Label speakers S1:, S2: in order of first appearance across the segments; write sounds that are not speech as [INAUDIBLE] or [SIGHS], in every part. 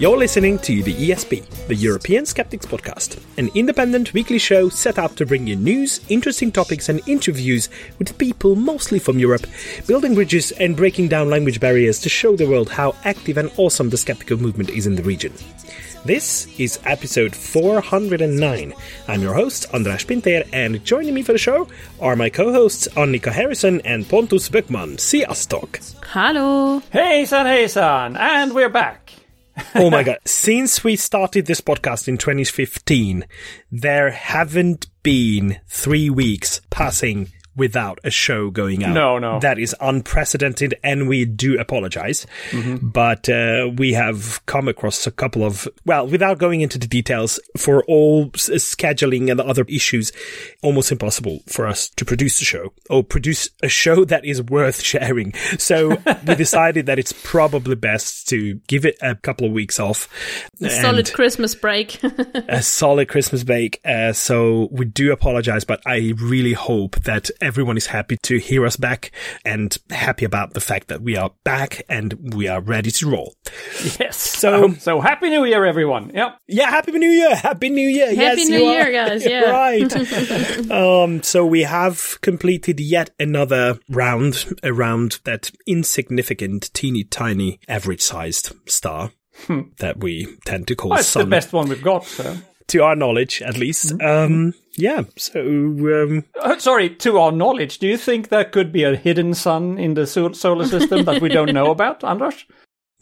S1: You're listening to the ESP, the European Skeptics Podcast, an independent weekly show set up to bring you news, interesting topics, and interviews with people mostly from Europe, building bridges and breaking down language barriers to show the world how active and awesome the skeptical movement is in the region. This is episode 409. I'm your host, Andras Pinter, and joining me for the show are my co hosts Annika Harrison and Pontus Böckman. Sziasztok!
S2: Hello!
S3: Hey, son, hey, son. And we're back!
S1: Oh my god. Since we started this podcast in 2015, there haven't been three weeks passing without a show going out.
S3: No, no.
S1: That is unprecedented, and we do apologize. Mm-hmm. But uh, we have come across a couple of, well, without going into the details, for all s- scheduling and other issues, almost impossible for us to produce the show or produce a show that is worth [LAUGHS] sharing. So we [LAUGHS] decided that it's probably best to give it a couple of weeks off.
S2: A solid Christmas break. [LAUGHS]
S1: a solid Christmas break. Uh, so we do apologize, but I really hope that everyone is happy to hear us back and happy about the fact that we are back and we are ready to roll.
S3: Yes. So, um, so happy New Year, everyone. Yep.
S1: Yeah. Happy New Year. Happy New Year.
S2: Happy
S1: yes,
S2: New Year, are. guys. [LAUGHS] Yeah.
S1: right. [LAUGHS] um, so we have completed yet another round, around that insignificant, teeny tiny, average sized star.
S3: Hmm.
S1: That we tend to call
S3: well, it's
S1: sun.
S3: the best one we've got. So
S1: to our knowledge, at least.
S3: Mm-hmm.
S1: Um, yeah. So, um,
S3: uh, sorry, to our knowledge, do you think there could be a hidden sun in the solar system that we don't know about, Anders?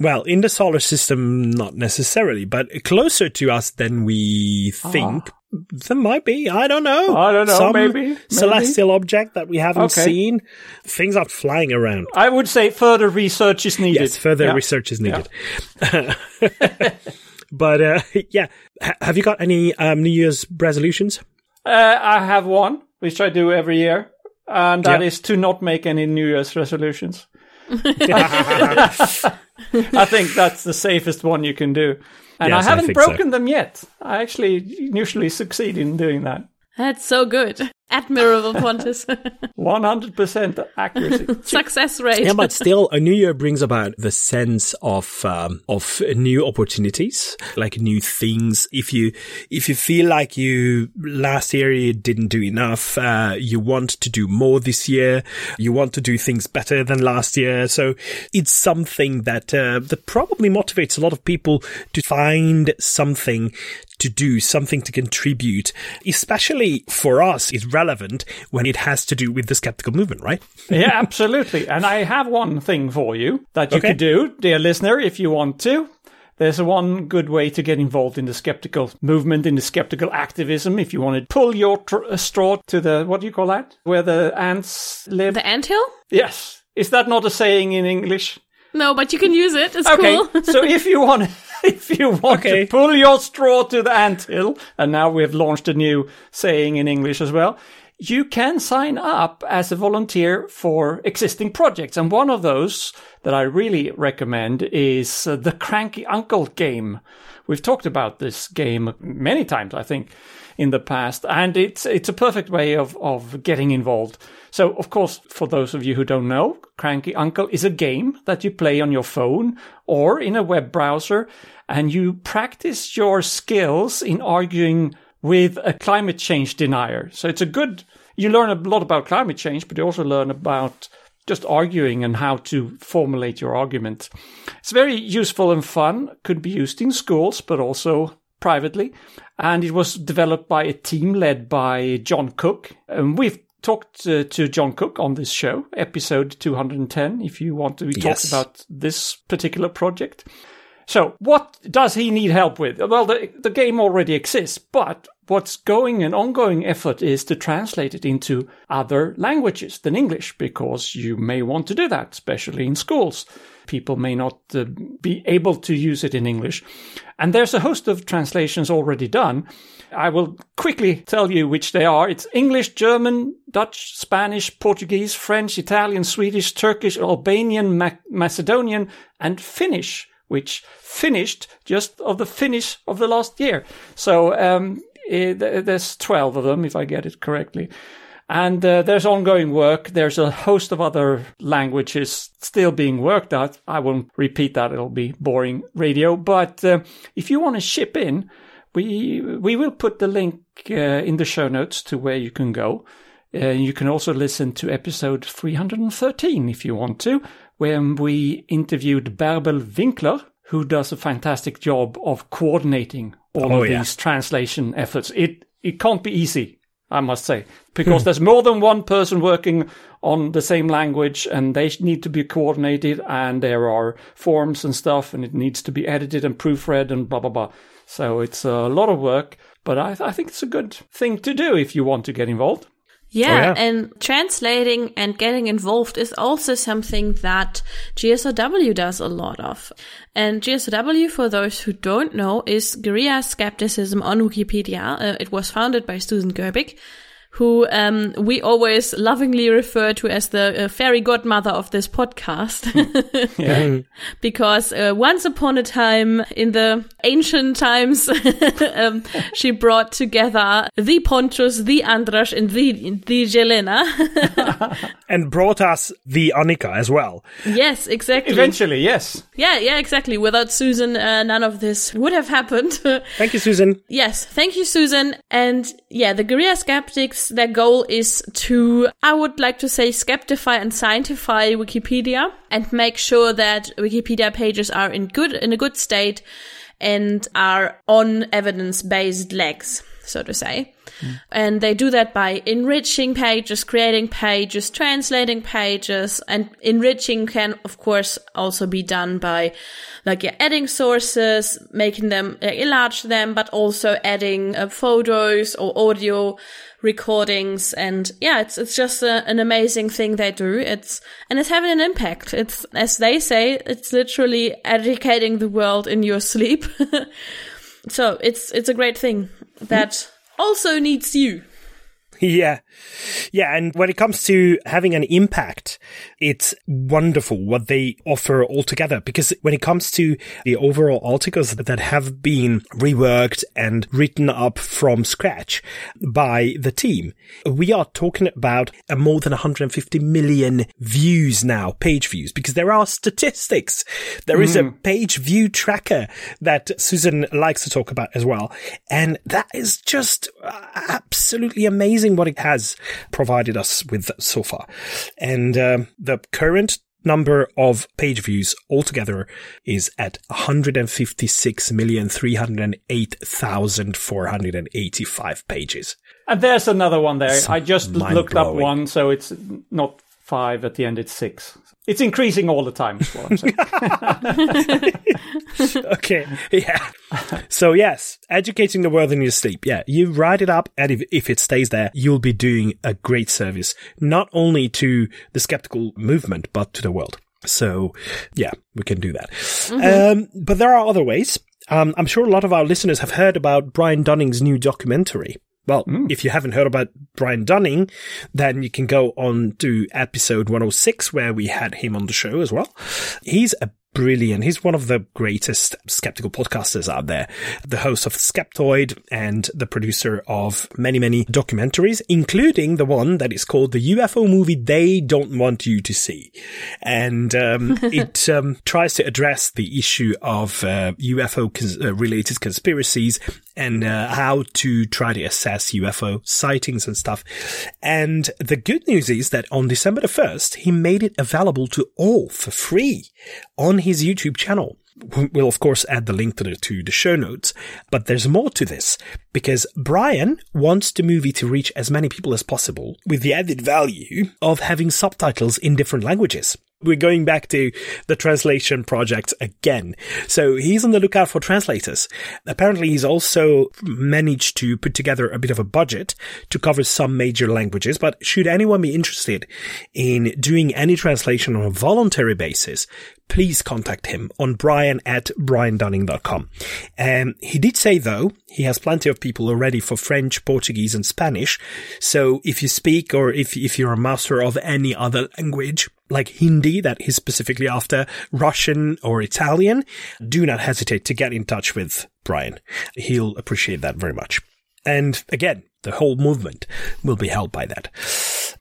S1: Well, in the solar system, not necessarily, but closer to us than we think. There might be. I don't know.
S3: I don't know.
S1: Some
S3: maybe, maybe.
S1: celestial object that we haven't
S3: Okay.
S1: seen. Things are flying around.
S3: I would say further research is needed.
S1: Yes, further
S3: Yeah.
S1: research is needed. [LAUGHS] but uh, [LAUGHS] yeah, H- have you got any um, New Year's resolutions?
S3: Uh, I have one, which I do every year, and that is
S1: Yeah.
S3: to not make any New Year's resolutions. [LAUGHS] [LAUGHS] I think that's the safest one you can do. And
S1: Yes, I
S3: I haven't
S1: think so.
S3: broken them yet. I actually usually succeed in doing that.
S2: That's so good. Admirable Pontus. [LAUGHS]
S3: 100% accuracy. [LAUGHS]
S2: Success rate.
S1: yeah, but still, a new year brings about the sense of um, of new opportunities, like new things. If you if you feel like you last year you didn't do enough, uh, you want to do more this year. You want to do things better than last year. So it's something that uh, that probably motivates a lot of people to find something to do, something to contribute, especially for us, is relevant when it has to do with the skeptical movement, right? [LAUGHS]
S3: yeah, absolutely. And I have one thing for you that you
S1: Okay.
S3: could do, dear listener, if you want to. There's one good way to get involved in the skeptical movement, in the skeptical activism. If you want to pull your tr- uh, straw to the, what do you call that? Where the ants live?
S2: The anthill?
S3: yes. Is that not a saying in English?
S2: No, but you can use it. It's
S3: Okay.
S2: cool. [LAUGHS]
S3: so if you want, [LAUGHS] if you want
S1: Okay.
S3: to pull your straw to the anthill, and now we have launched a new saying in English as well, you can sign up as a volunteer for existing projects. And one of those that I really recommend is uh, the Cranky Uncle game. We've talked about this game many times, I think, in the past, and it's it's a perfect way of of getting involved. So, of course, for those of you who don't know, Cranky Uncle is a game that you play on your phone or in a web browser, and you practice your skills in arguing with a climate change denier. So it's a good. You learn a lot about climate change, but you also learn about just arguing and how to formulate your argument. It's very useful and fun. Could be used in schools, but also privately. And it was developed by a team led by John Cook. And we've talked uh, to John Cook on this show, episode 210, if you want to talk
S1: Yes.
S3: about this particular project. So, what does he need help with? Well, the, the game already exists, but what's going an ongoing effort is to translate it into other languages than English, because you may want to do that, especially in schools. People may not uh, be able to use it in English. And there's a host of translations already done. I will quickly tell you which they are. It's English, German, Dutch, Spanish, Portuguese, French, Italian, Swedish, Turkish, Albanian, Mac- Macedonian, and Finnish which finished just of the finish of the last year. So um, eh, th- there's 12 of them, if I get it correctly. And uh, there's ongoing work. There's a host of other languages still being worked out. I won't repeat that. It'll be boring radio. But uh, if you want to ship in, we we will put the link uh, in the show notes to where you can go. You can also listen to episode 313 if you want to, when we interviewed Bärbel Winkler, who does a fantastic job of coordinating all
S1: Oh,
S3: of
S1: yeah.
S3: these translation efforts. It it can't be easy, I must say, hmm. because there's more than one person working on the same language, and they need to be coordinated, and there are forms and stuff, and it needs to be edited and proofread and blah blah blah. So it's a lot of work, but I, I think it's a good thing to do if you want to get involved.
S2: Yeah,
S1: Oh, yeah.
S2: and translating and getting involved is also something that GSOW does a lot of. And GSOW, for those who don't know, is Guerrilla Skepticism on Wikipedia. Uh, it was founded by Susan Gerbic, who um, we always lovingly refer to as the uh, fairy godmother of this podcast. [LAUGHS] because uh, once upon a time in the ancient times [LAUGHS] um, she brought together the pontus the andras and the the jelena [LAUGHS]
S1: And brought us the Annika as well.
S2: yes exactly
S3: Eventually, yes.
S2: yeah yeah exactly without susan uh, none of this would have happened
S1: Thank you, Susan.
S2: Yes, thank you, Susan. And yeah, the Guerrilla Skeptics, their goal is to, I would like to say, skeptify and scientify Wikipedia and make sure that Wikipedia pages are in good, in a good state and are on evidence-based legs, so to say. And they do that by enriching pages, creating pages, translating pages, and enriching can, of course, also be done by like yeah, adding sources, making them, uh, enlarge them, but also adding uh, photos or audio recordings. And yeah, it's, it's just a, an amazing thing they do. It's, and it's having an impact. It's, as they say, it's literally educating the world in your sleep. [LAUGHS] so it's, it's a great thing that also needs you. [LAUGHS]
S1: Yeah. Yeah. And when it comes to having an impact, it's wonderful what they offer altogether. Because when it comes to the overall articles that have been reworked and written up from scratch by the team, we are talking about a more than 150 million views now, page views, because there are statistics. There is a mm-hmm. page view tracker that Susan likes to talk about as well. And that is just absolutely amazing what it has provided us with so far. And um, the current number of page views altogether is at 156,308,485 pages.
S3: And there's another one there. I just looked up one, so it's not five at the end, it's six. It's increasing all the time, is what I'm saying. [LAUGHS]
S1: okay. Yeah. So yes, educating the world in your sleep. Yeah. You write it up and if, if it stays there, you'll be doing a great service, not only to the skeptical movement, but to the world. So yeah, we can do that. Um, but there are other ways. Um, I'm sure a lot of our listeners have heard about Brian Dunning's new documentary. Well, hmm. if you haven't heard about Brian Dunning, then you can go on to episode 106 where we had him on the show as well. He's a brilliant. He's one of the greatest skeptical podcasters out there. The host of Skeptoid and the producer of many, many documentaries, including the one that is called the UFO movie they don't want you to see. And um, [LAUGHS] it um, tries to address the issue of uh, UFO cons- uh, related conspiracies and uh, how to try to assess UFO sightings and stuff. And the good news is that on December the 1st, he made it available to all for free on his YouTube channel. We'll of course add the link to the, to the show notes, but there's more to this because Brian wants the movie to reach as many people as possible with the added value of having subtitles in different languages. We're going back to the translation project again. So he's on the lookout for translators. Apparently he's also managed to put together a bit of a budget to cover some major languages, but should anyone be interested in doing any translation on a voluntary basis, please contact him on brian at briandunning.com. Um, he did say though, he has plenty of people already for French, Portuguese and Spanish. So if you speak or if, if you're a master of any other language, like Hindi that he's specifically after, Russian or Italian, do not hesitate to get in touch with Brian. He'll appreciate that very much. And again, the whole movement will be helped by that.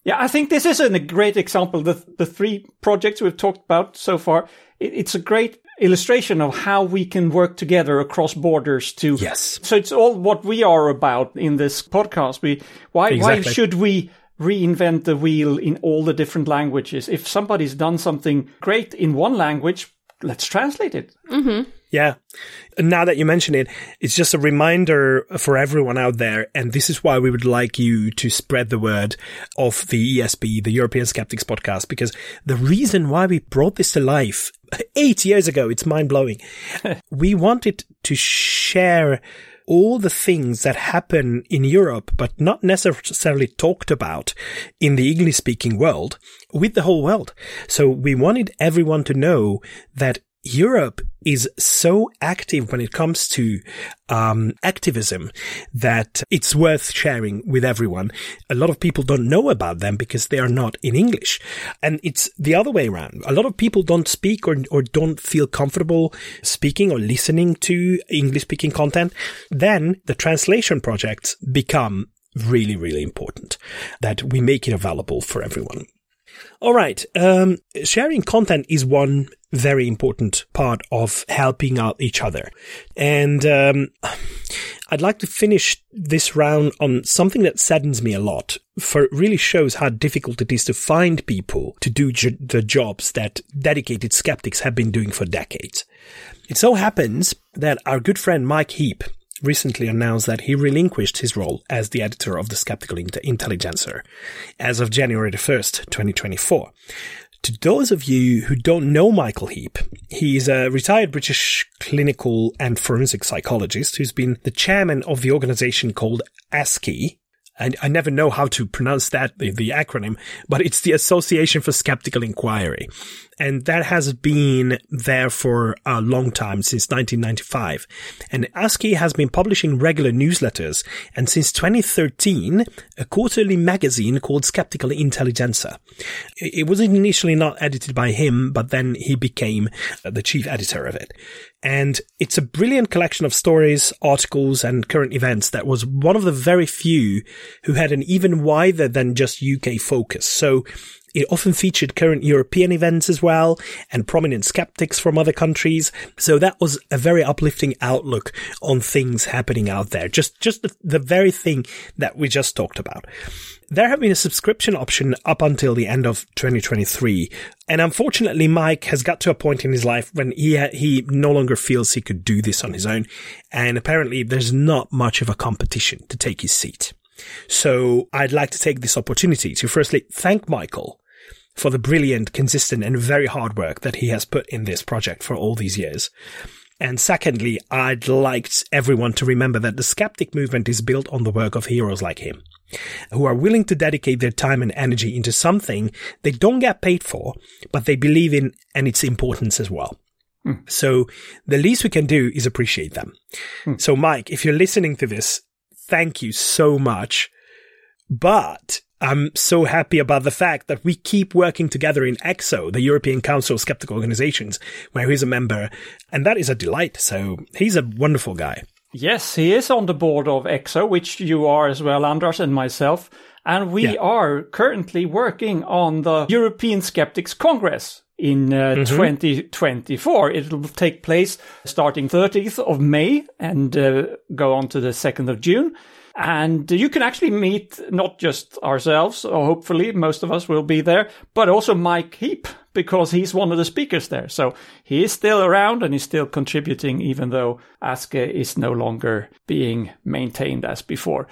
S3: Yeah, I think this is a great example. The the three projects we've talked about so far, it, it's a great illustration of how we can work together across borders to
S1: Yes.
S3: so it's all what we are about in this podcast we why why should we reinvent the wheel in all the different languages if somebody's done something great in one language let's translate it mm-hmm.
S1: Yeah. And Now that you mention it, it's just a reminder for everyone out there. And this is why we would like you to spread the word of the ESP, the European Skeptics podcast, because the reason why we brought this to life [LAUGHS] eight years ago, it's mind blowing. [LAUGHS] we wanted to share all the things that happen in Europe, but not necessarily talked about in the English speaking world with the whole world. So we wanted everyone to know that Europe is so active when it comes to um, activism that it's worth sharing with everyone. A lot of people don't know about them because they are not in English. And it's the other way around. A lot of people don't speak or, or don't feel comfortable speaking or listening to English speaking content. Then the translation projects become really, really important that we make it available for everyone. All right. Um, sharing content is one very important part of helping out each other. And um, I'd like to finish this round on something that saddens me a lot, for it really shows how difficult it is to find people to do the jobs that dedicated skeptics have been doing for decades. It so happens that our good friend Mike Heap recently announced that he relinquished his role as the editor of the Skeptical Inte- Intelligencer as of January the 1st, 2024. To those of you who don't know Michael Heap, he's a retired British clinical and forensic psychologist who's been the chairman of the organization called ASKE. And I never know how to pronounce that, the, the acronym, but it's the Association for Skeptical Inquiry. And that has been there for a long time, since 1995. And ASKE has been publishing regular newsletters, and since 2013, a quarterly magazine called Skeptical Intelligencer. It was initially not edited by him, but then he became the chief editor of it. And it's a brilliant collection of stories, articles, and current events that was one of the very few who had an even wider than just UK focus. So it often featured current European events as well and prominent skeptics from other countries. So that was a very uplifting outlook on things happening out there. Just, just the, the very thing that we just talked about. There have been a subscription option up until the end of 2023. And unfortunately, Mike has got to a point in his life when he, ha- he no longer feels he could do this on his own. And apparently there's not much of a competition to take his seat. So I'd like to take this opportunity to firstly thank Michael for the brilliant, consistent and very hard work that he has put in this project for all these years. And secondly, I'd like everyone to remember that the skeptic movement is built on the work of heroes like him, who are willing to dedicate their time and energy into something they don't get paid for, but they believe in and its importance as well. Hmm. So the least we can do is appreciate them. Hmm. So Mike, if you're listening to this, thank you so much. But I'm so happy about the fact that we keep working together in ECSO, the European Council of Skeptical Organizations, where he's a member, and that is a delight. So he's a wonderful guy.
S3: Yes, he is on the board of ECSO, which you are as well, Anders and myself. And we
S1: Yeah.
S3: are currently working on the European Skeptics Congress in uh, 2024. It will take place starting 30th of May and uh, go on to the 2nd of June. And you can actually meet not just ourselves, or hopefully most of us will be there, but also Mike Heap, because he's one of the speakers there. So he is still around and he's still contributing, even though Aske is no longer being maintained as before.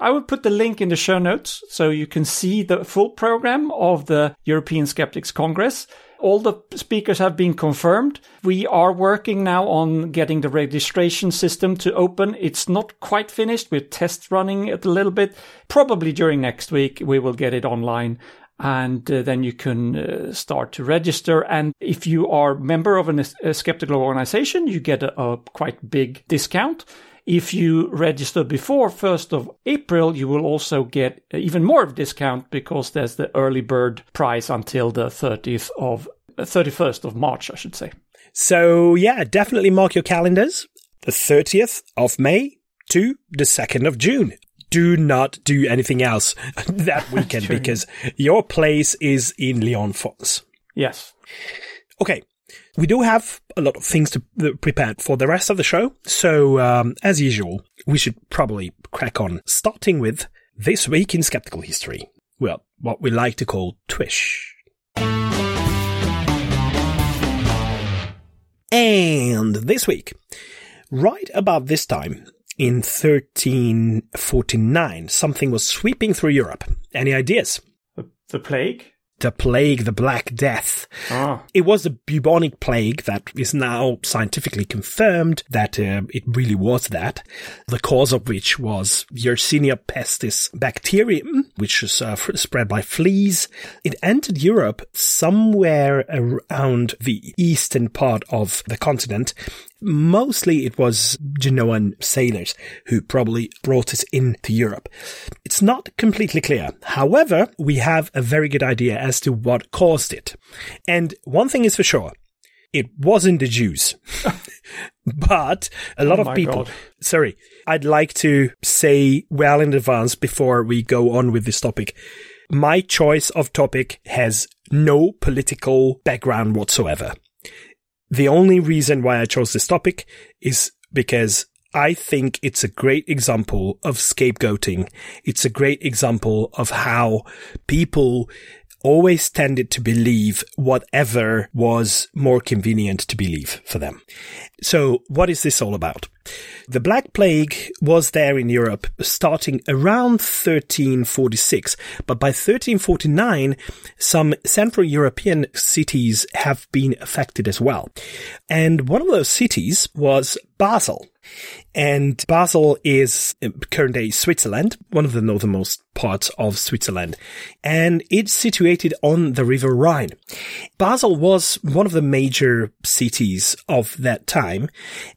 S3: I will put the link in the show notes so you can see the full program of the European Skeptics Congress. All the speakers have been confirmed. We are working now on getting the registration system to open. It's not quite finished. We're test running it a little bit. Probably during next week, we will get it online and uh, then you can uh, start to register. And if you are member of an, a skeptical organization, you get a, a quite big discount. If you register before 1st of April, you will also get even more of discount because there's the early bird price until the 30th of uh, 31st of March, I should say.
S1: So yeah, definitely mark your calendars. The 30th of May to the 2nd of June. do not do anything else [LAUGHS] that [LAUGHS] weekend because your place is in Lyon, France.
S3: Yes.
S1: Okay. We do have a lot of things to uh, prepare for the rest of the show. So, um, as usual, we should probably crack on, starting with this week in skeptical history. Well, what we like to call Twish. And this week, right about this time, in 1349, something was sweeping through Europe. Any ideas?
S3: The, the plague?
S1: The plague, the Black Death.
S3: Ah.
S1: It was a bubonic plague that is now scientifically confirmed that uh, it really was that. The cause of which was Yersinia pestis bacterium, which was uh, f- spread by fleas. It entered Europe somewhere around the eastern part of the continent. Mostly it was Genoan sailors who probably brought it into Europe. It's not completely clear. However, we have a very good idea as to what caused it. And one thing is for sure. It wasn't the Jews. [LAUGHS] but a lot
S3: Oh
S1: of people,
S3: God.
S1: sorry, I'd like to say well in advance before we go on with this topic. My choice of topic has no political background whatsoever. The only reason why I chose this topic is because I think it's a great example of scapegoating. It's a great example of how people always tended to believe whatever was more convenient to believe for them. So what is this all about? The Black Plague was there in Europe starting around 1346, but by 1349, some Central European cities have been affected as well. And one of those cities was Basel. And Basel is uh, current day Switzerland, one of the northernmost parts of Switzerland, and it's situated on the River Rhine. Basel was one of the major cities of that time,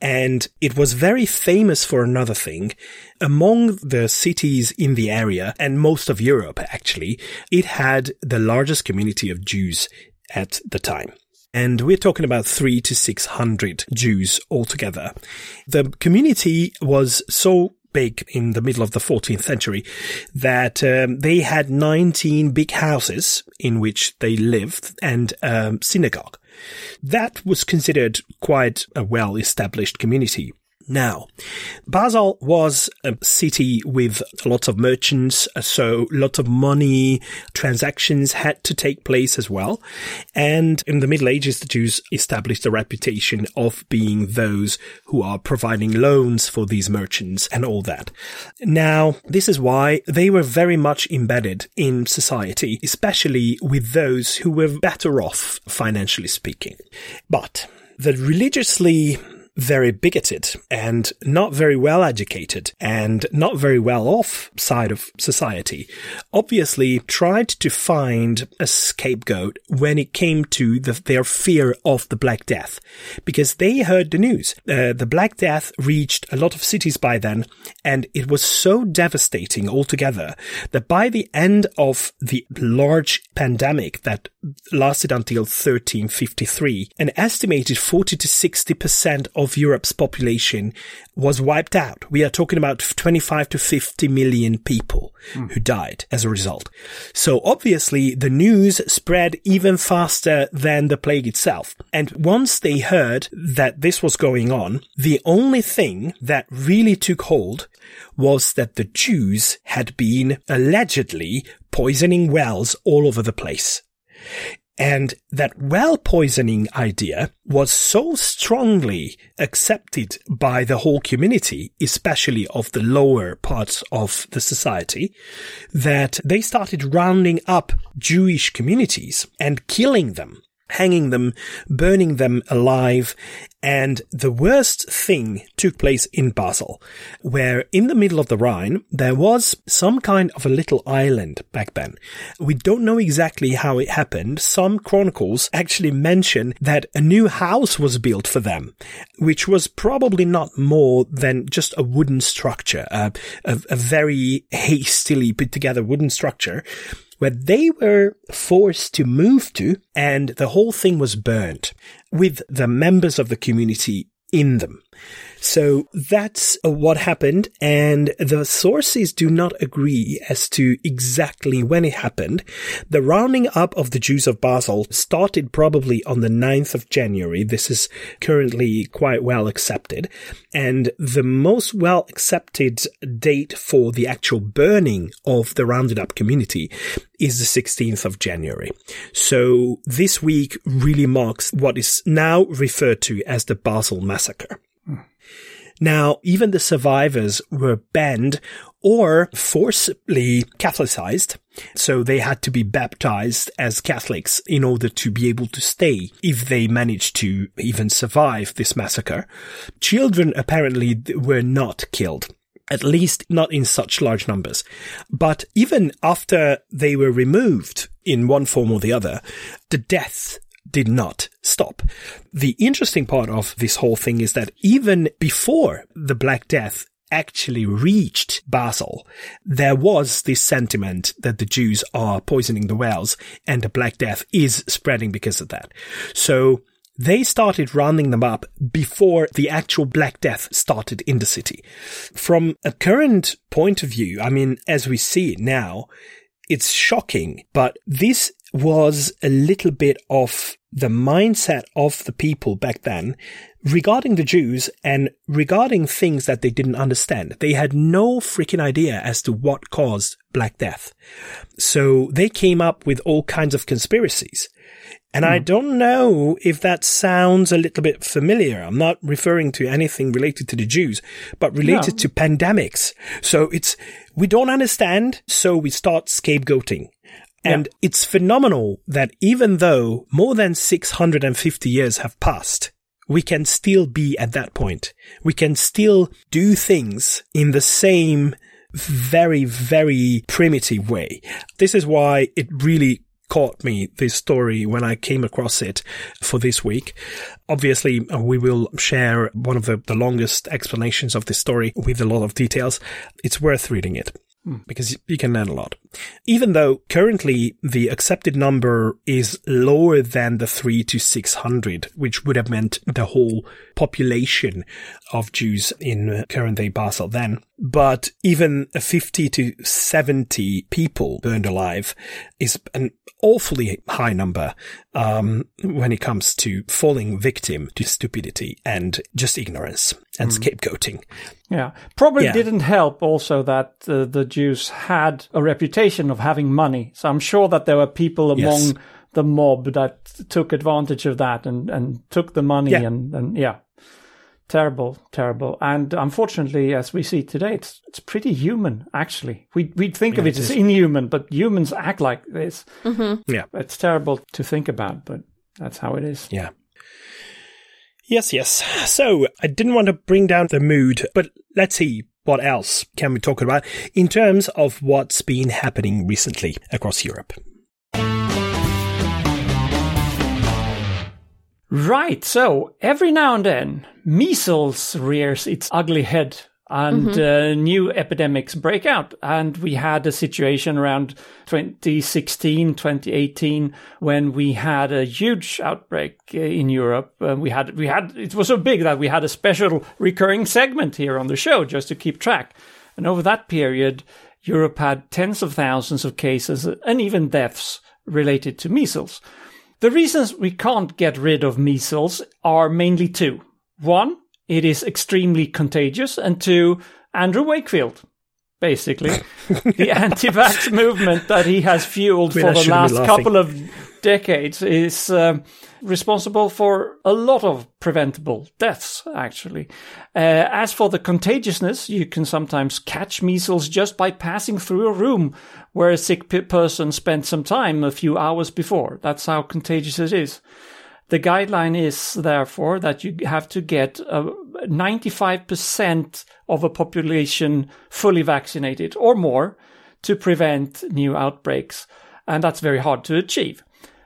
S1: and it was very famous for another thing. Among the cities in the area, and most of Europe actually, it had the largest community of Jews at the time. And we're talking about three to 600 Jews altogether. The community was so big in the middle of the 14th century that um, they had 19 big houses in which they lived and um, synagogue. That was considered quite a well established community. Now, Basel was a city with lots of merchants, uh, so lots of money transactions had to take place as well. And in the Middle Ages, the Jews established a reputation of being those who are providing loans for these merchants and all that. Now, this is why they were very much embedded in society, especially with those who were better off financially speaking. But the religiously very bigoted and not very well educated and not very well off side of society obviously tried to find a scapegoat when it came to the, their fear of the Black Death because they heard the news. Uh, the Black Death reached a lot of cities by then and it was so devastating altogether that by the end of the large pandemic that lasted until 1353, an estimated 40 to 60% of Europe's population was wiped out. We are talking about 25 to 50 million people hmm. who died as a result. So obviously the news spread even faster than the plague itself. And once they heard that this was going on, the only thing that really took hold was that the Jews had been allegedly poisoning wells all over the place. And that well poisoning idea was so strongly accepted by the whole community, especially of the lower parts of the society, that they started rounding up Jewish communities and killing them, hanging them, burning them alive. And the worst thing took place in Basel, where in the middle of the Rhine, there was some kind of a little island back then. We don't know exactly how it happened. Some chronicles actually mention that a new house was built for them, which was probably not more than just a wooden structure, a, a, a very hastily put together wooden structure where they were forced to move to and the whole thing was burnt with the members of the community in them. So that's uh, what happened, and the sources do not agree as to exactly when it happened. The rounding up of the Jews of Basel started probably on the 9th of January. This is currently quite well accepted. And the most well accepted date for the actual burning of the rounded up community is the 16th of January. So this week really marks what is now referred to as the Basel massacre. Now, even the survivors were banned or forcibly Catholicized. So they had to be baptized as Catholics in order to be able to stay if they managed to even survive this massacre. Children apparently were not killed. At least not in such large numbers. But even after they were removed in one form or the other, the deaths did not stop. The interesting part of this whole thing is that even before the Black Death actually reached Basel, there was this sentiment that the Jews are poisoning the wells and the Black Death is spreading because of that. So they started rounding them up before the actual Black Death started in the city. From a current point of view, I mean, as we see it now, it's shocking, but this was a little bit of the mindset of the people back then regarding the Jews and regarding things that they didn't understand. They had no freaking idea as to what caused Black Death. So they came up with all kinds of conspiracies. And mm. I hmm. don't know if that sounds a little bit familiar. I'm not referring to anything related to the Jews, but related no. to pandemics. So it's, we don't understand, so we start scapegoating. And yeah. it's phenomenal that even though more than 650 years have passed, we can still be at that point. We can still do things in the same very, very primitive way. This is why it really caught me, this story, when I came across it for this week. Obviously, we will share one of the, the longest explanations of this story with a lot of details. It's worth reading it. Hmm. because you can learn a lot. Even though currently the accepted number is lower than the three to 600, which would have meant the whole population of Jews in current day Basel then. But even 50 to 70 people burned alive is an awfully high number um, when it comes to falling victim to stupidity and just ignorance and mm. scapegoating.
S3: Yeah, probably yeah. didn't help also that uh, the Jews had a reputation of having money. So I'm sure that there were people among yes. the mob that took advantage of that and, and took the money yeah. and, and yeah terrible, terrible. And unfortunately, as we see today, it's it's pretty human. Actually, we we think yeah, of it, it as inhuman, but humans act like this.
S2: Mm-hmm.
S1: Yeah,
S3: it's terrible to think about, but that's how it is.
S1: Yeah. Yes, yes. So I didn't want to bring down the mood, but let's see what else can we talk about in terms of what's been happening recently across Europe.
S3: Right, so every now and then, measles rears its ugly head and mm-hmm. uh, new epidemics break out. And we had a situation around 2016, 2018, when we had a huge outbreak uh, in Europe. Uh, we had, we had, it was so big that we had a special recurring segment here on the show just to keep track. And over that period, Europe had tens of thousands of cases and even deaths related to measles. The reasons we can't get rid of measles are mainly two. One, it is extremely contagious, and two, Andrew Wakefield, basically. the [LAUGHS] anti vax movement that he has fueled for the last couple of decades is uh, responsible for a lot of preventable deaths, actually. Uh, as for the contagiousness, you can sometimes catch measles just by passing through a room where a sick person spent some time a few hours before. That's how contagious it is. The guideline is therefore that you have to get uh, 95% of a population fully vaccinated or more to prevent new outbreaks. And that's very hard to achieve.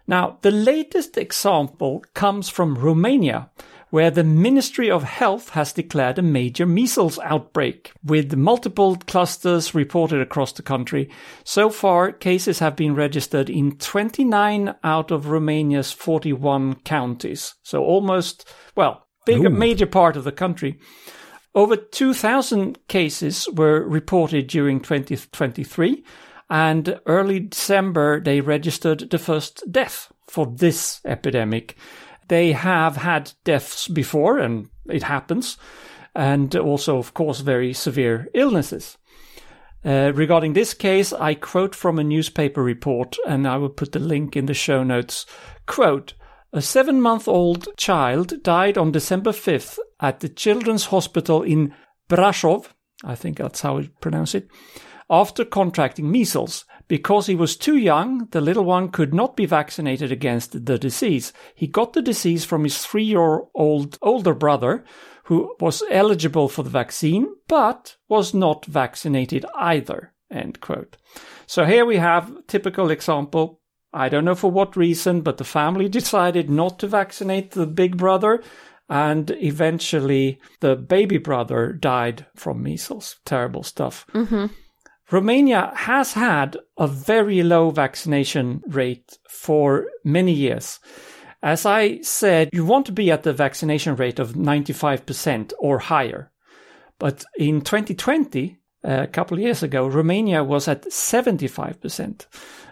S3: Now, the latest example comes from Romania, where the Ministry of Health has declared a major measles outbreak, with multiple clusters reported across the country. So far, cases have been registered in 29 out of Romania's 41 counties. So almost, well, big,
S1: Ooh.
S3: major part of the country. Over 2,000 cases were reported during 2023, and early December they registered the first death for this epidemic. They have had deaths before, and it happens, and also, of course, very severe illnesses. Uh, regarding this case, I quote from a newspaper report, and I will put the link in the show notes. Quote, a seven month old child died on December 5th at the Children's Hospital in Brasov, I think that's how you pronounce it, after contracting measles. Because he was too young, the little one could not be vaccinated against the disease. He got the disease from his three year old older brother, who was eligible for the vaccine, but was not vaccinated either. End quote. So here we have typical example. I don't know for what reason, but the family decided not to vaccinate the big brother. And eventually the baby brother died from measles. Terrible stuff. Mm-hmm. Romania has had a very low vaccination rate for many years. As I said, you want to be at the vaccination rate of 95% or higher. But in 2020, a couple of years ago, Romania was at 75%.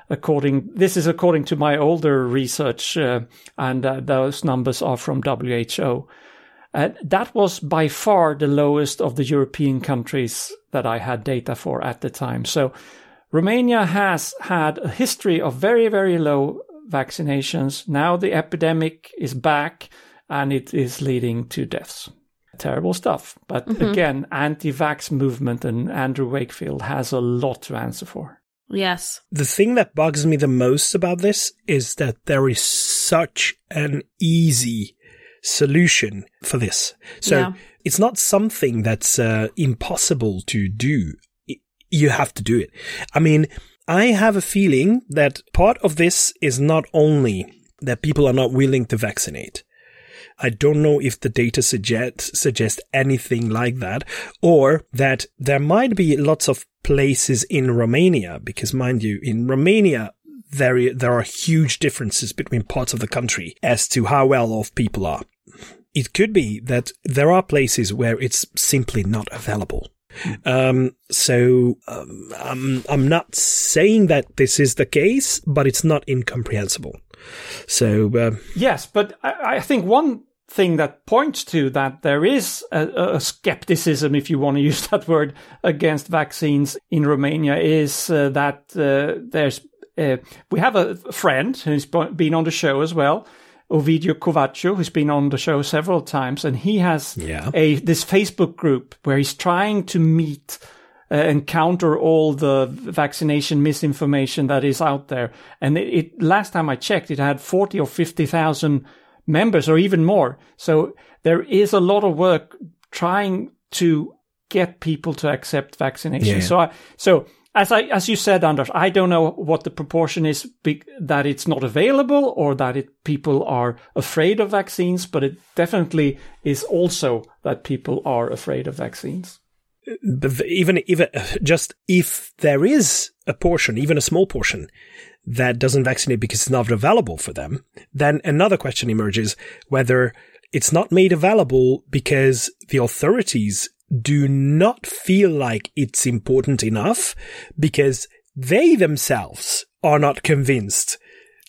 S3: According, this is according to my older research, uh, and uh, those numbers are from WHO. Uh, that was by far the lowest of the European countries that I had data for at the time. So Romania has had a history of very, very low vaccinations. Now the epidemic is back and it is leading to deaths. Terrible stuff. But mm-hmm. again, anti-vax movement and Andrew Wakefield has a lot to answer for.
S2: Yes.
S1: The thing that bugs me the most about this is that there is such an easy solution for this. So
S2: Yeah.
S1: it's not something that's uh, impossible to do. You have to do it. I mean, I have a feeling that part of this is not only that people are not willing to vaccinate. I don't know if the data suggest suggest anything like that, or that there might be lots of places in Romania, because mind you, in Romania there there are huge differences between parts of the country as to how well off people are. It could be that there are places where it's simply not available. Um, so um, I'm I'm not saying that this is the case, but it's not incomprehensible. So uh,
S3: Yes, but I, I think one thing that points to that there is a, a skepticism, if you want to [LAUGHS] use that word, against vaccines in Romania is uh, that uh, there's uh, we have a friend who's been on the show as well. Ovidiu Covaciu, who's been on the show several times, and he has
S1: Yeah.
S3: a this Facebook group where he's trying to meet uh, and counter all the vaccination misinformation that is out there. And it, it last time I checked, it had forty or fifty thousand members, or even more. So there is a lot of work trying to get people to accept vaccination.
S1: Yeah.
S3: So, I, so as I as you said, Anders, I don't know what the proportion is be, that it's not available or that it, people are afraid of vaccines, but it definitely is also that people are afraid of vaccines.
S1: even even just if there is a portion, even a small portion, that doesn't vaccinate because it's not available for them, then another question emerges whether it's not made available because the authorities do not feel like it's important enough because they themselves are not convinced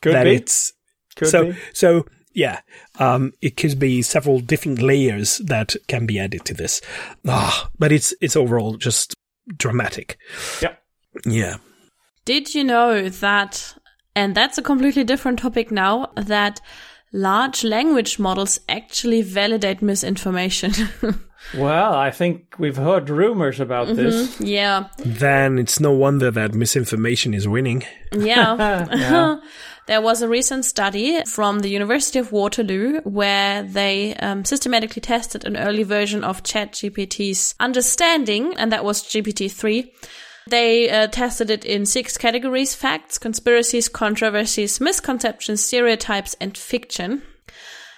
S3: Could
S1: that
S3: be.
S1: it's
S3: Could
S1: so
S3: be.
S1: so yeah um it could be several different layers that can be added to this ah but it's it's overall just dramatic
S3: Yeah.
S1: yeah
S2: Did you know that, and that's a completely different topic now, that large language models actually validate misinformation? [LAUGHS]
S3: Well, I think we've heard rumors about this.
S2: yeah.
S1: then it's no wonder that misinformation is winning
S2: Yeah. [LAUGHS] [LAUGHS]
S3: Yeah.
S2: There was a recent study from the University of Waterloo where they um, systematically tested an early version of ChatGPT's understanding, and that was GPT-3. They uh, tested it in six categories facts, conspiracies, controversies, misconceptions, stereotypes, and fiction.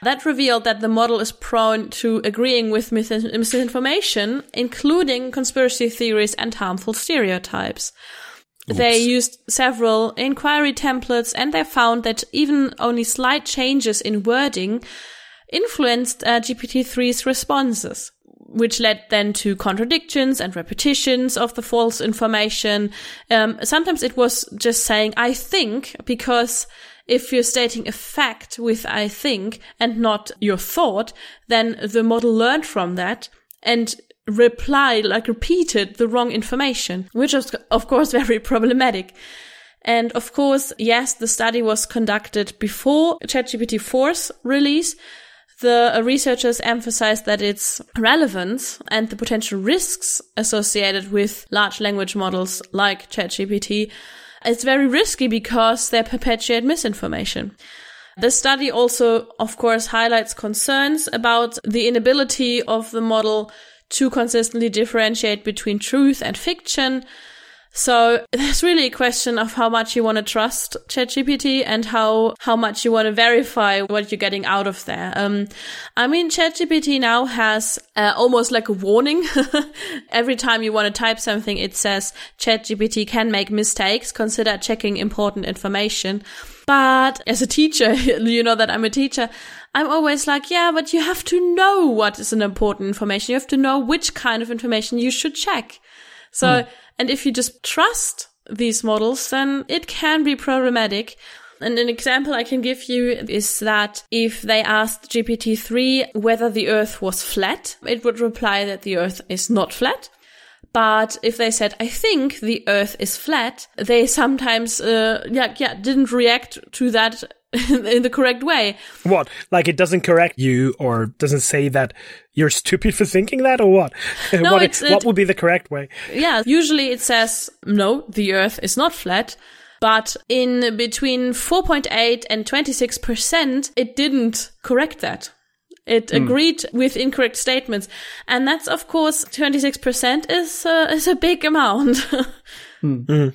S2: That revealed that the model is prone to agreeing with misinformation, including conspiracy theories and harmful stereotypes. They used several inquiry templates and they found that even only slight changes in wording influenced uh, GPT-3's responses which led then to contradictions and repetitions of the false information. Um, sometimes it was just saying, I think, because if you're stating a fact with I think and not your thought, then the model learned from that and replied, like repeated the wrong information, which was of course [LAUGHS] very problematic. And of course, yes, the study was conducted before ChatGPT 4's release, the researchers emphasized that its relevance and the potential risks associated with large language models like ChatGPT is very risky because they perpetuate misinformation. The study also, of course, highlights concerns about the inability of the model to consistently differentiate between truth and fiction, so [LAUGHS] there's really a question of how much you want to trust ChatGPT and how, how much you want to verify what you're getting out of there. Um, I mean, ChatGPT now has uh, almost like a warning. [LAUGHS] Every time you want to type something, it says ChatGPT can make mistakes. Consider checking important information. But as a teacher, [LAUGHS] you know that I'm a teacher. I'm always like, yeah, but you have to know what is an important information. You have to know which kind of information you should check. So, hmm. and if you just trust these models, then it can be problematic. And an example I can give you is that if they asked GPT-3 whether the earth was flat, it would reply that the earth is not flat. But if they said, I think the earth is flat, they sometimes, uh, yeah, yeah, didn't react to that [LAUGHS] in the correct way.
S1: What? Like it doesn't correct you or doesn't say that you're stupid for thinking that or what? [LAUGHS]
S2: No,
S1: what,
S2: it's,
S1: what would be the correct way?
S2: Yeah, usually it says, no, the earth is not flat. But in between 4.8 and 26%, it didn't correct that. It mm. agreed with incorrect statements. And that's, of course, 26% is, uh, is a big amount. [LAUGHS]
S3: mm. Mm.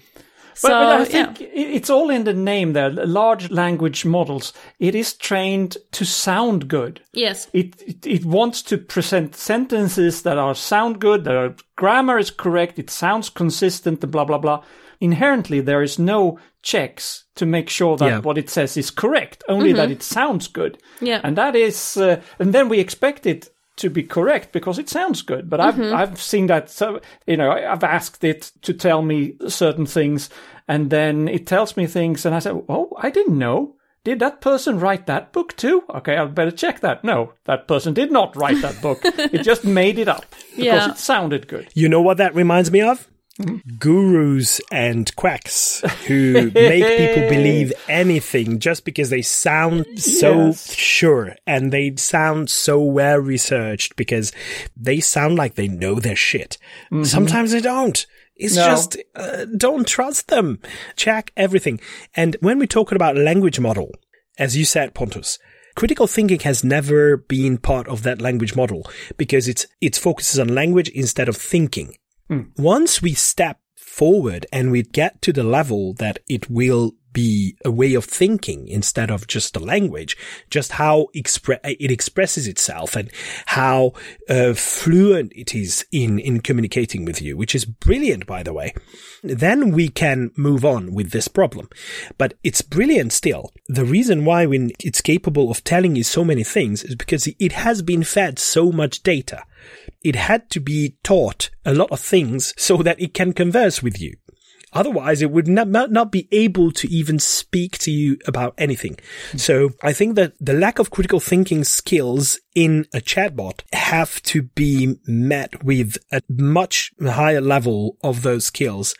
S3: So, but, but I think yeah. it's all in the name there. Large language models. It is trained to sound good.
S2: Yes.
S3: It, it, it wants to present sentences that are sound good, that are grammar is correct, it sounds consistent, blah blah blah. Inherently, there is no checks to make sure that yeah. what it says is correct. Only mm-hmm. that it sounds good.
S2: Yeah.
S3: And that is, uh, and then we expect it to be correct because it sounds good. But mm-hmm. I've I've seen that. So you know, I've asked it to tell me certain things, and then it tells me things, and I say, "Oh, I didn't know." Did that person write that book too? Okay, I'll better check that. No, that person did not write that book. [LAUGHS] it just made it up because yeah. it sounded good.
S1: You know what that reminds me of? Gurus and quacks who make people [LAUGHS] believe anything just because they sound so yes. sure and they sound so well researched because they sound like they know their shit. Mm-hmm. Sometimes they don't. It's no. just, uh, don't trust them. Check everything. And when we're talking about language model, as you said, Pontus, critical thinking has never been part of that language model because it's, it focuses on language instead of thinking. Mm. Once we step forward and we get to the level that it will be a way of thinking instead of just a language, just how expre- it expresses itself and how uh, fluent it is in, in communicating with you, which is brilliant, by the way. Then we can move on with this problem. But it's brilliant still. The reason why it's capable of telling you so many things is because it has been fed so much data. It had to be taught a lot of things so that it can converse with you. Otherwise, it would not, not be able to even speak to you about anything. So I think that the lack of critical thinking skills in a chatbot have to be met with a much higher level of those skills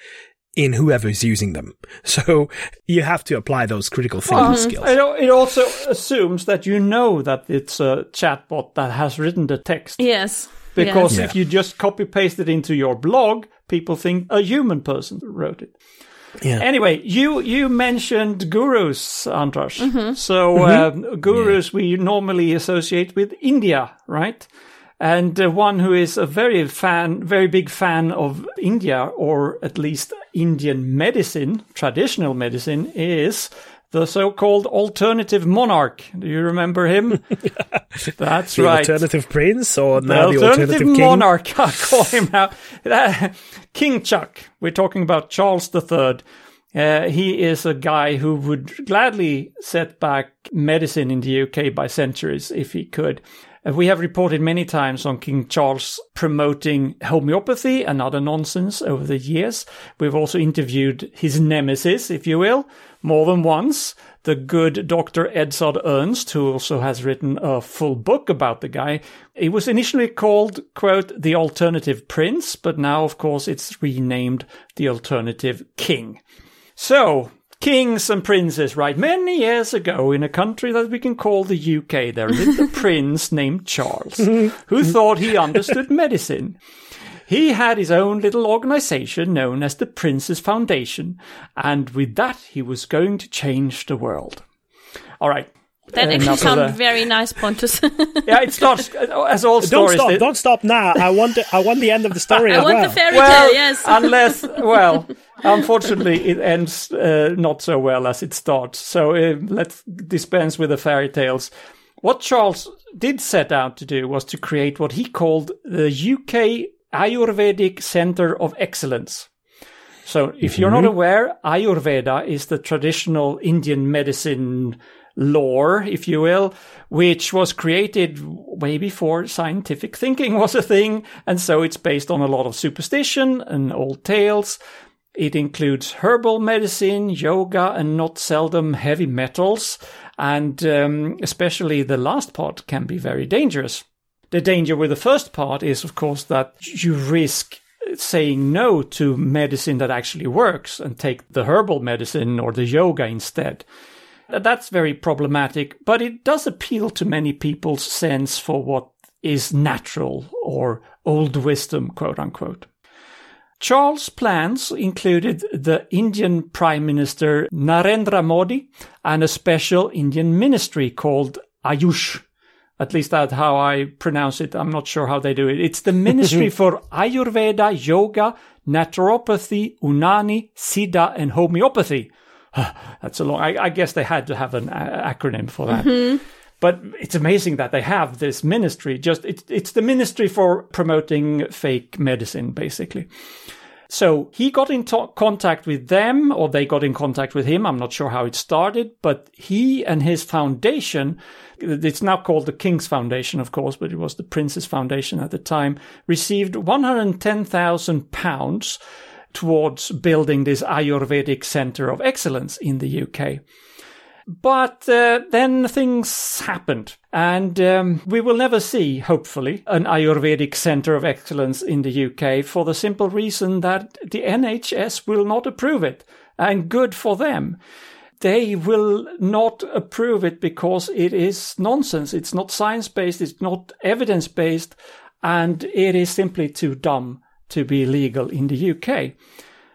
S1: in whoever is using them. [LAUGHS] So you have to apply those critical thinking well, skills.
S3: It also assumes that you know that it's a chatbot that has written the text.
S2: Yes.
S3: Because if you just copy paste it into your blog, people think a human person wrote it. Yeah. Anyway, you you mentioned gurus, Andras. Mm-hmm. So mm-hmm. Uh, gurus yeah. we normally associate with India, right? And uh, one who is a very fan, very big fan of India, or at least Indian medicine, traditional medicine, is the so-called alternative monarch. Do you remember him? [LAUGHS] That's
S1: the
S3: right.
S1: Alternative prince, or
S3: the
S1: now
S3: alternative
S1: the alternative
S3: monarch. I [LAUGHS] call him now. King Chuck. We're talking about Charles III. Uh, he is a guy who would gladly set back medicine in the UK by centuries if he could. Uh, we have reported many times on King Charles promoting homeopathy and other nonsense over the years. We've also interviewed his nemesis, if you will, more than once. The good Dr. Edzard Ernst, who also has written a full book about the guy. It was initially called, quote, the alternative prince, but now, of course, it's renamed the alternative king. So, kings and princes, right? Many years ago, in a country that we can call the UK, there lived a [LAUGHS] prince named Charles who thought he understood medicine. He had his own little organization known as the Prince's Foundation, and with that, he was going to change the world. All right.
S2: That actually
S3: enough of
S2: very nice, Pontus. [LAUGHS]
S3: Yeah, it starts as all
S1: Don't
S3: stories.
S1: stop!
S3: they-
S1: Don't stop now. I want the, I want the end of the story
S2: I
S1: as
S2: want
S1: well.
S2: the fairy
S3: well,
S2: tale, yes. [LAUGHS]
S3: unless, well, unfortunately, it ends uh, not so well as it starts. So uh, let's dispense with the fairy tales. What Charles did set out to do was to create what he called the UK Ayurvedic Center of Excellence. So, if you're not aware, Ayurveda is the traditional Indian medicine lore, if you will, which was created way before scientific [LAUGHS] thinking was a thing. And so it's based on a lot of superstition and old tales. It includes herbal medicine, yoga, and not seldom heavy metals. And um, especially the last part can be very dangerous. The danger with the first part is, of course, that you risk saying no to medicine that actually works and take the herbal medicine or the yoga instead. That's very problematic, but it does appeal to many people's sense for what is natural or old wisdom, quote unquote. Charles' plans included the Indian Prime Minister Narendra Modi and a special Indian ministry called Ayush. At least that's how I pronounce it. I'm not sure how they do it. It's the Ministry [LAUGHS] for Ayurveda, Yoga, Naturopathy, Unani, Siddha, and Homeopathy. [SIGHS] That's a long. I, I guess they had to have an a- acronym for that. Mm-hmm. But it's amazing that they have this ministry. Just it's it's the ministry for promoting fake medicine, basically. So he got in to- contact with them, or they got in contact with him. I'm not sure how it started, but he and his foundation, it's now called the King's Foundation, of course, but it was the Prince's Foundation at the time, received 110,000 pounds towards building this Ayurvedic Center of Excellence in the UK. But uh, then things happened, and um, we will never see, hopefully, an Ayurvedic Centre of Excellence in the UK for the simple reason that the NHS will not approve it, and good for them. They will not approve it because it is nonsense. It's not science based, it's not evidence based, and it is simply too dumb to be legal in the UK.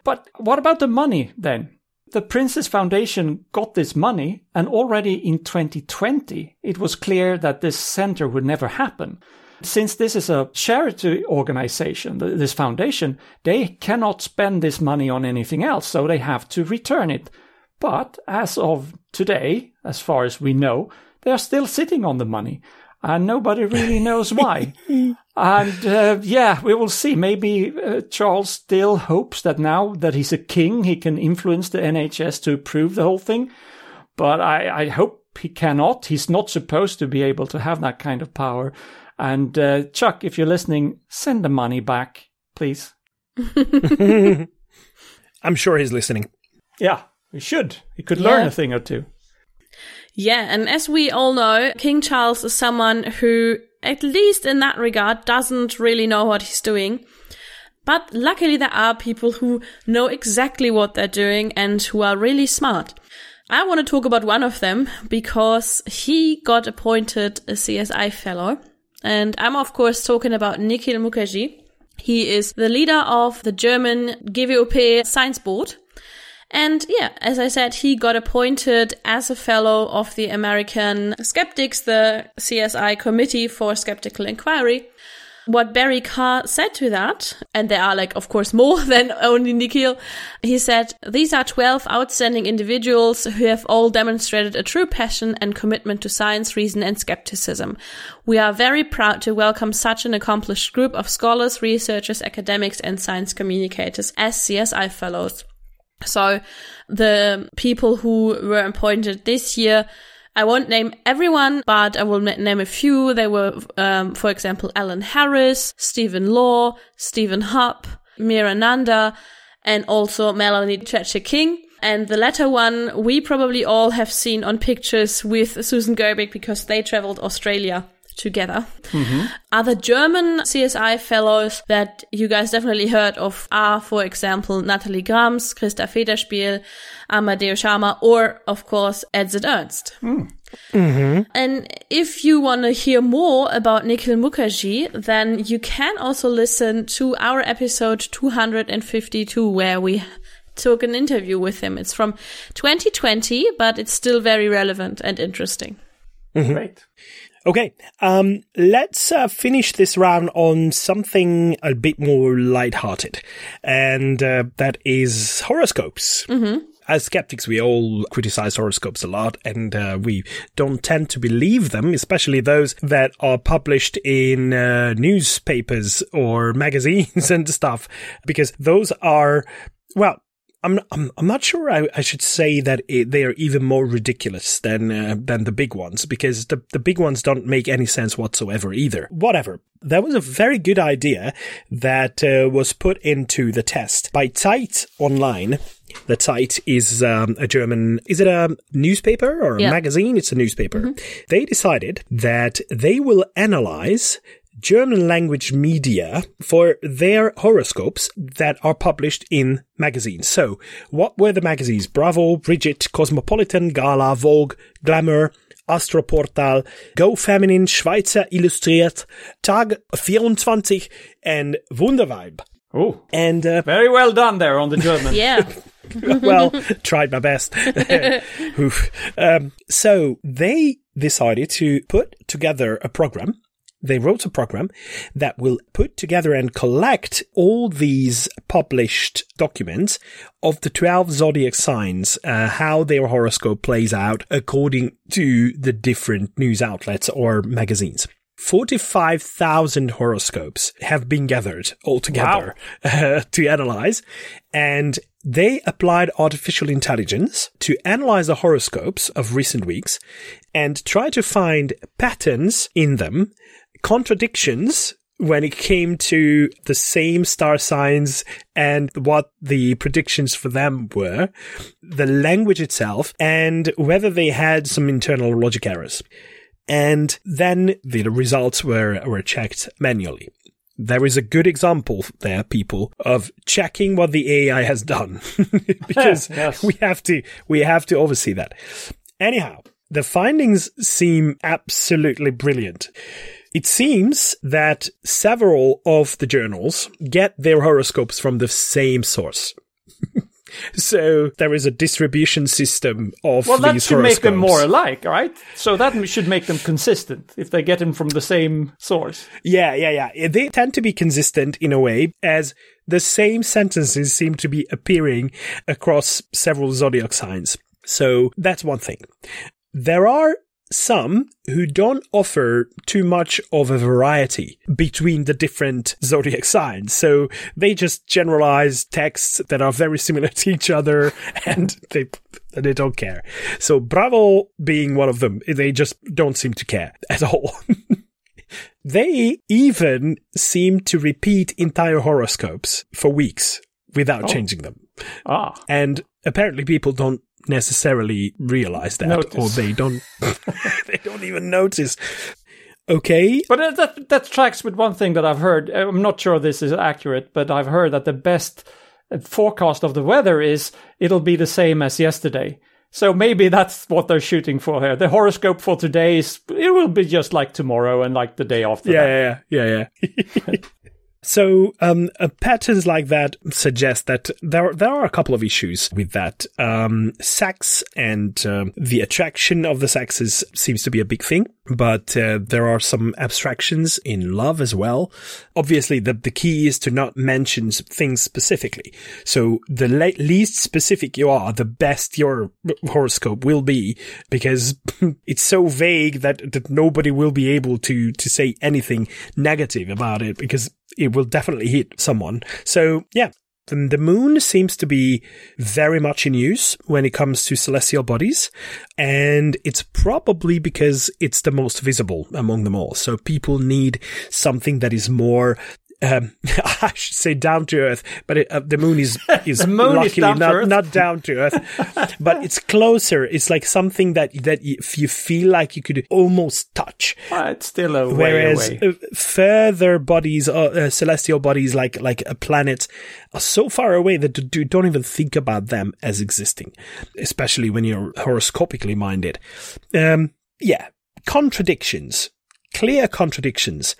S3: But what about the money then? The Prince's Foundation got this money, and already in 2020, it was clear that this center would never happen. Since this is a charity organization, this foundation, they cannot spend this money on anything else, so they have to return it. But as of today, as far as we know, they are still sitting on the money, and nobody really knows why. [LAUGHS] And uh, yeah, we will see. Maybe uh, Charles still hopes that now that he's a king, he can influence the NHS to approve the whole thing. But I, I hope he cannot. He's not supposed to be able to have that kind of power. And uh, Chuck, if you're listening, send the money back, please. [LAUGHS] [LAUGHS]
S1: I'm sure he's listening.
S3: Yeah, he should. He could learn a thing or two.
S2: Yeah, and as we all know, King Charles is someone who, at least in that regard, doesn't really know what he's doing. But luckily there are people who know exactly what they're doing and who are really smart. I want to talk about one of them because he got appointed a CSI fellow. And I'm of course talking about Nikil Mukerji. He is the leader of the German GWUP Science Board. And yeah, as I said, he got appointed as a fellow of the American Skeptics, the CSI Committee for Skeptical Inquiry. What Barry Karr said to that, and there are like, of course, more [LAUGHS] than only Nikil, he said, these are 12 outstanding individuals who have all demonstrated a true passion and commitment to science, reason, and skepticism. We are very proud to welcome such an accomplished group of scholars, researchers, academics, and science communicators as CSI fellows. So the people who were appointed this year, I won't name everyone, but I will name a few. They were, um, for example, Alan Harris, Stephen Law, Stephen Hupp, Mira Nanda, and also Melanie Churchill King. And the latter one, we probably all have seen on pictures with Susan Gerbic because they traveled Australia together. Mm-hmm. Other German CSI fellows that you guys definitely heard of are, for example, Natalie Grams, Krista Federspiel, Amardeo Sarma, or of course, Edzard Ernst. Mm. Mm-hmm. And if you want to hear more about Nikil Mukerji, then you can also listen to our episode 252, where we took an interview with him. It's from 2020, but it's still very relevant and interesting.
S3: Mm-hmm. Great.
S1: Okay, um, let's uh, finish this round on something a bit more light-hearted, and uh, that is horoscopes. Mm-hmm. As skeptics, we all criticize horoscopes a lot, and uh, we don't tend to believe them, especially those that are published in uh, newspapers or [LAUGHS] magazines and stuff, because those are well, I'm, I'm, I'm not sure I, I should say that it, they are even more ridiculous than, uh, than the big ones because the, the big ones don't make any sense whatsoever either. Whatever. That was a very good idea that uh, was put into the test by Zeit Online. The Zeit is um, a German, is it a newspaper or a yeah. magazine? It's a newspaper. Mm-hmm. They decided that they will analyze German language media for their horoscopes that are published in magazines. So, what were the magazines? Bravo, Brigitte, Cosmopolitan, Gala, Vogue, Glamour, Astroportal, Go Feminine, Schweizer Illustriert, Tag 24 and Wunderweib.
S3: Oh,
S1: and uh,
S3: very well done there on the German. [LAUGHS]
S2: yeah. [LAUGHS]
S1: well, tried my best. [LAUGHS] um, so they decided to put together a program they wrote a program that will put together and collect all these published documents of the 12 zodiac signs, uh, how their horoscope plays out according to the different news outlets or magazines. 45,000 horoscopes have been gathered altogether wow. [LAUGHS] uh, to analyze and they applied artificial intelligence to analyze the horoscopes of recent weeks and try to find patterns in them contradictions when it came to the same star signs and what the predictions for them were, the language itself, and whether they had some internal logic errors. And then the results were, were checked manually. There is a good example there, people, of checking what the AI has done. [LAUGHS] because [LAUGHS] yes. we have to, we have to oversee that. Anyhow, the findings seem absolutely brilliant. It seems that several of the journals get their horoscopes from the same source. [LAUGHS] so there is a distribution system of these.
S3: well,
S1: that
S3: should make them more alike, right? So that should make them consistent if they get them from the same source.
S1: Yeah, yeah, yeah. They tend to be consistent in a way as the same sentences seem to be appearing across several zodiac signs. So that's one thing. There are some who don't offer too much of a variety between the different zodiac signs. So they just generalize texts that are very similar [LAUGHS] to each other [LAUGHS] and they they don't care. So Bravo being one of them, they just don't seem to care [LAUGHS] at all. they even seem to repeat entire horoscopes for weeks without oh. changing them.
S3: Ah.
S1: And apparently people don't necessarily realize that notice. or they don't [LAUGHS] [LAUGHS] they don't even notice okay
S3: but that that tracks with one thing that i've heard i'm not sure this is accurate but i've heard that the best forecast of the weather is it'll be the same as yesterday so maybe that's what they're shooting for here. The horoscope for today is it will be just like tomorrow and like the day after.
S1: Yeah, that. yeah, yeah, yeah. [LAUGHS] So um, uh, patterns like that suggest that there there are a couple of issues with that. Um, sex and uh, the attraction of the sexes seems to be a big thing, but uh, there are some abstractions in love as well. Obviously, the the key is to not mention things specifically. So the le- least specific you are, the best your horoscope will be, because [LAUGHS] it's so vague that that nobody will be able to to say anything negative about it because it will definitely hit someone. So yeah, the moon seems to be very much in use when it comes to celestial bodies. And it's probably because it's the most visible among them all. So people need something that is more um, [LAUGHS] I should say down to earth, but it, uh, the moon is [LAUGHS] is
S3: moon
S1: luckily
S3: is down
S1: not not down to earth, but it's closer. It's like something that that if you feel like you could almost touch.
S3: Uh, it's still a way
S1: Whereas
S3: away.
S1: uh, further bodies, uh, uh, celestial bodies like like a planet, are so far away that you do- don't even think about them as existing, especially when you're horoscopically minded. Um, yeah, contradictions, clear contradictions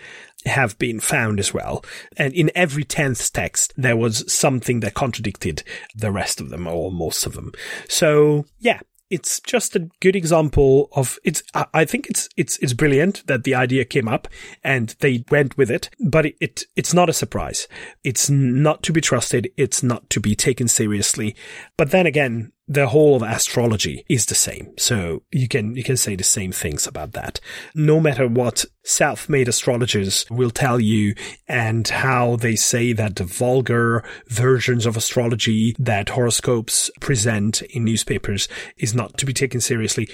S1: have been found as well. And in every 10th text, there was something that contradicted the rest of them or most of them. So yeah, it's just a good example of it's I- think it's it's it's brilliant that the idea came up and they went with it, but it, it it's not a surprise. It's not to be trusted, it's not to be taken seriously. But then again, the whole of astrology is the same. So you can you can say the same things about that. No matter what self-made astrologers will tell you and how they say that the vulgar versions of astrology that horoscopes present in newspapers is not to be taken seriously.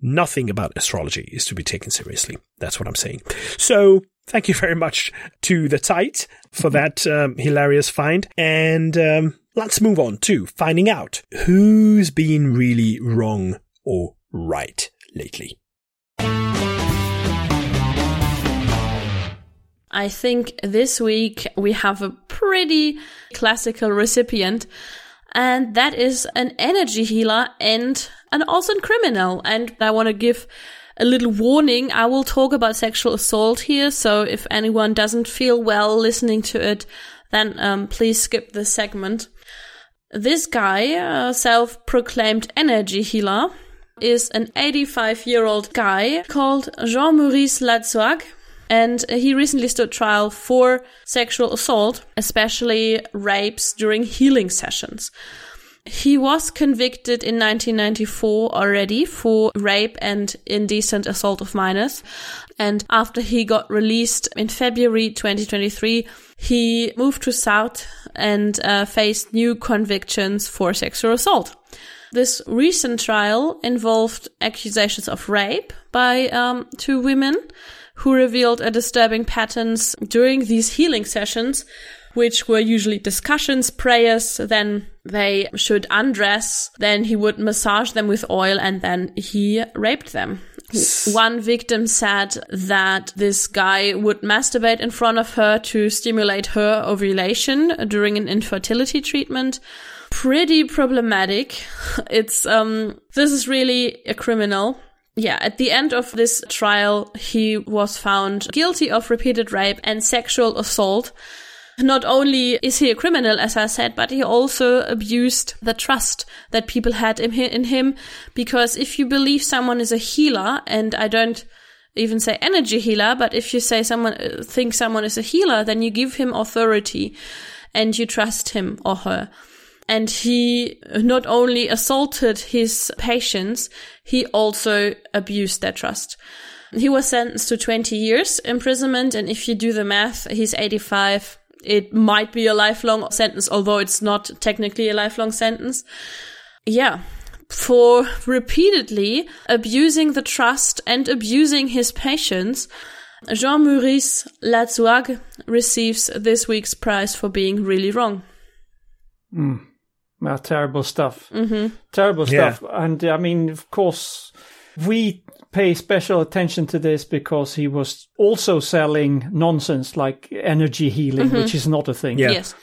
S1: Nothing about astrology is to be taken seriously. That's what I'm saying. So thank you very much to the Zeit for that um, hilarious find. And um, let's move on to finding out who's been really wrong or right lately.
S2: I think this week we have a pretty classical recipient, and that is an energy healer and an awesome criminal. And I want to give a little warning. I will talk about sexual assault here, so if anyone doesn't feel well listening to it, then um, please skip this segment. This guy, a self-proclaimed energy healer, is an 85 year old guy called Jean-Maurice Latsague. And he recently stood trial for sexual assault, especially rapes during healing sessions. He was convicted in 1994 already for rape and indecent assault of minors. And after he got released in February 2023, he moved to South and uh, faced new convictions for sexual assault. This recent trial involved accusations of rape by um, two women who revealed a disturbing patterns during these healing sessions, which were usually discussions, prayers, then they should undress, then he would massage them with oil, and then he raped them. One victim said that this guy would masturbate in front of her to stimulate her ovulation during an infertility treatment. Pretty problematic. [LAUGHS] It's, um, this is really a criminal. Yeah, at the end of this trial, he was found guilty of repeated rape and sexual assault. Not only is he a criminal, as I said, but he also abused the trust that people had in in him. Because if you believe someone is a healer, and I don't even say energy healer, but if you say someone uh, think someone is a healer, then you give him authority and you trust him or her. And he not only assaulted his patients, he also abused their trust. He was sentenced to 20 years imprisonment. And if you do the math, he's 85. It might be a lifelong sentence, although it's not technically a lifelong sentence. Yeah. For repeatedly abusing the trust and abusing his patients, Jean-Maurice Latsague receives this week's prize for being really wrong.
S3: Well, terrible stuff. Mm-hmm. Terrible
S1: Yeah.
S3: stuff. And I mean, of course, we pay special attention to this because he was also selling nonsense like energy healing, which is not a thing.
S1: Yeah.
S2: Yes.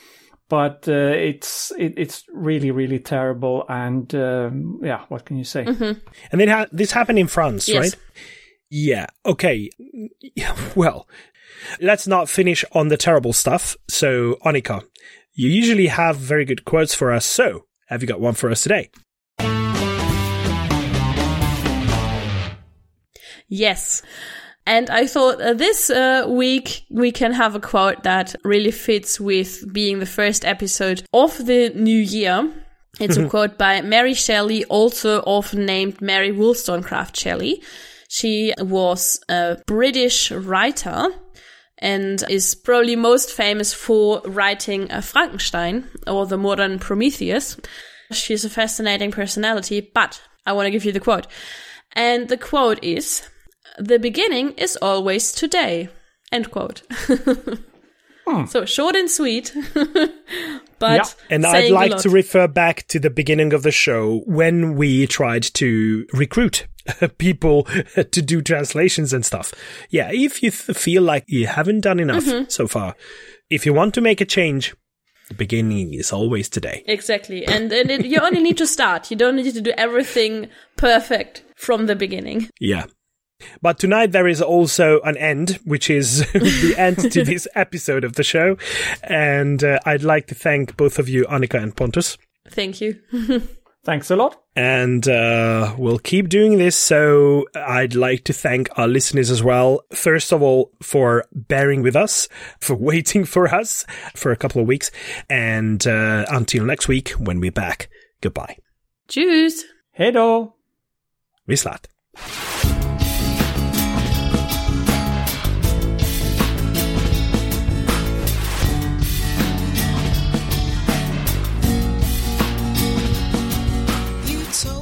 S3: But uh, it's it, it's really really terrible. And um, yeah, what can you say?
S1: And then ha- this happened in France,
S2: Yes.
S1: right? Yeah. Okay. [LAUGHS] Well, let's not finish on the terrible stuff. So, Annika, you usually have very good quotes for us. So, have you got one for us today?
S2: Yes. And I thought uh, this uh, week we can have a quote that really fits with being the first episode of the new year. It's a [LAUGHS] quote by Mary Shelley, also often named Mary Wollstonecraft Shelley. She was a British writer and is probably most famous for writing uh, Frankenstein or the modern Prometheus. She's a fascinating personality, but I want to give you the quote. And the quote is, the beginning is always today. End quote. [LAUGHS] So short and sweet, [LAUGHS] but
S3: Yeah.
S1: And I'd like to refer back to the beginning of the show when we tried to recruit [LAUGHS] people to do translations and stuff. Yeah, if you th- feel like you haven't done enough
S2: Mm-hmm.
S1: so far, if you want to make a change, the beginning is always today.
S2: Exactly. And, and it, you only need to start. You don't need to do everything perfect from the beginning.
S1: Yeah. But tonight there is also an end, which is [LAUGHS] the end to [LAUGHS] this episode of the show. And uh, I'd like to thank both of you, Annika and Pontus.
S2: Thank you. [LAUGHS]
S3: Thanks a lot.
S1: and uh, we'll keep doing this. So I'd like to thank our listeners as well. First of all, for bearing with us, for waiting for us for a couple of weeks, and uh, until next week when we're back. Goodbye.
S2: Tschüss.
S3: Hej då!
S1: Vislat.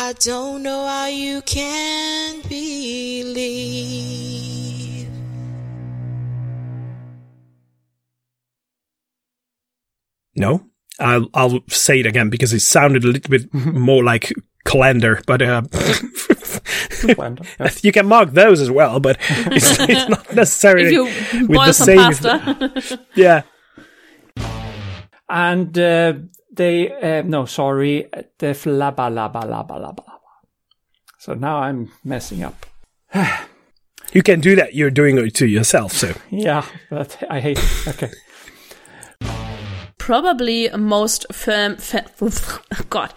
S4: I don't know how you can believe.
S1: No, I'll I'll say it again because it sounded a little bit more like calendar, but uh, [LAUGHS]
S3: Wendell. Yeah. [LAUGHS]
S1: you can mark those as well. But [LAUGHS] it's, it's not necessarily
S2: If
S1: with
S2: boil
S1: the
S2: some
S1: same.
S2: pasta.
S1: Yeah,
S3: And uh, they, uh, no, sorry, the flabba labba labba labba. So now I'm messing up. [SIGHS]
S1: you can do that. You're doing it to yourself. So
S3: Yeah, but I hate it. Okay.
S2: Probably most firm. Fa- [LAUGHS] God.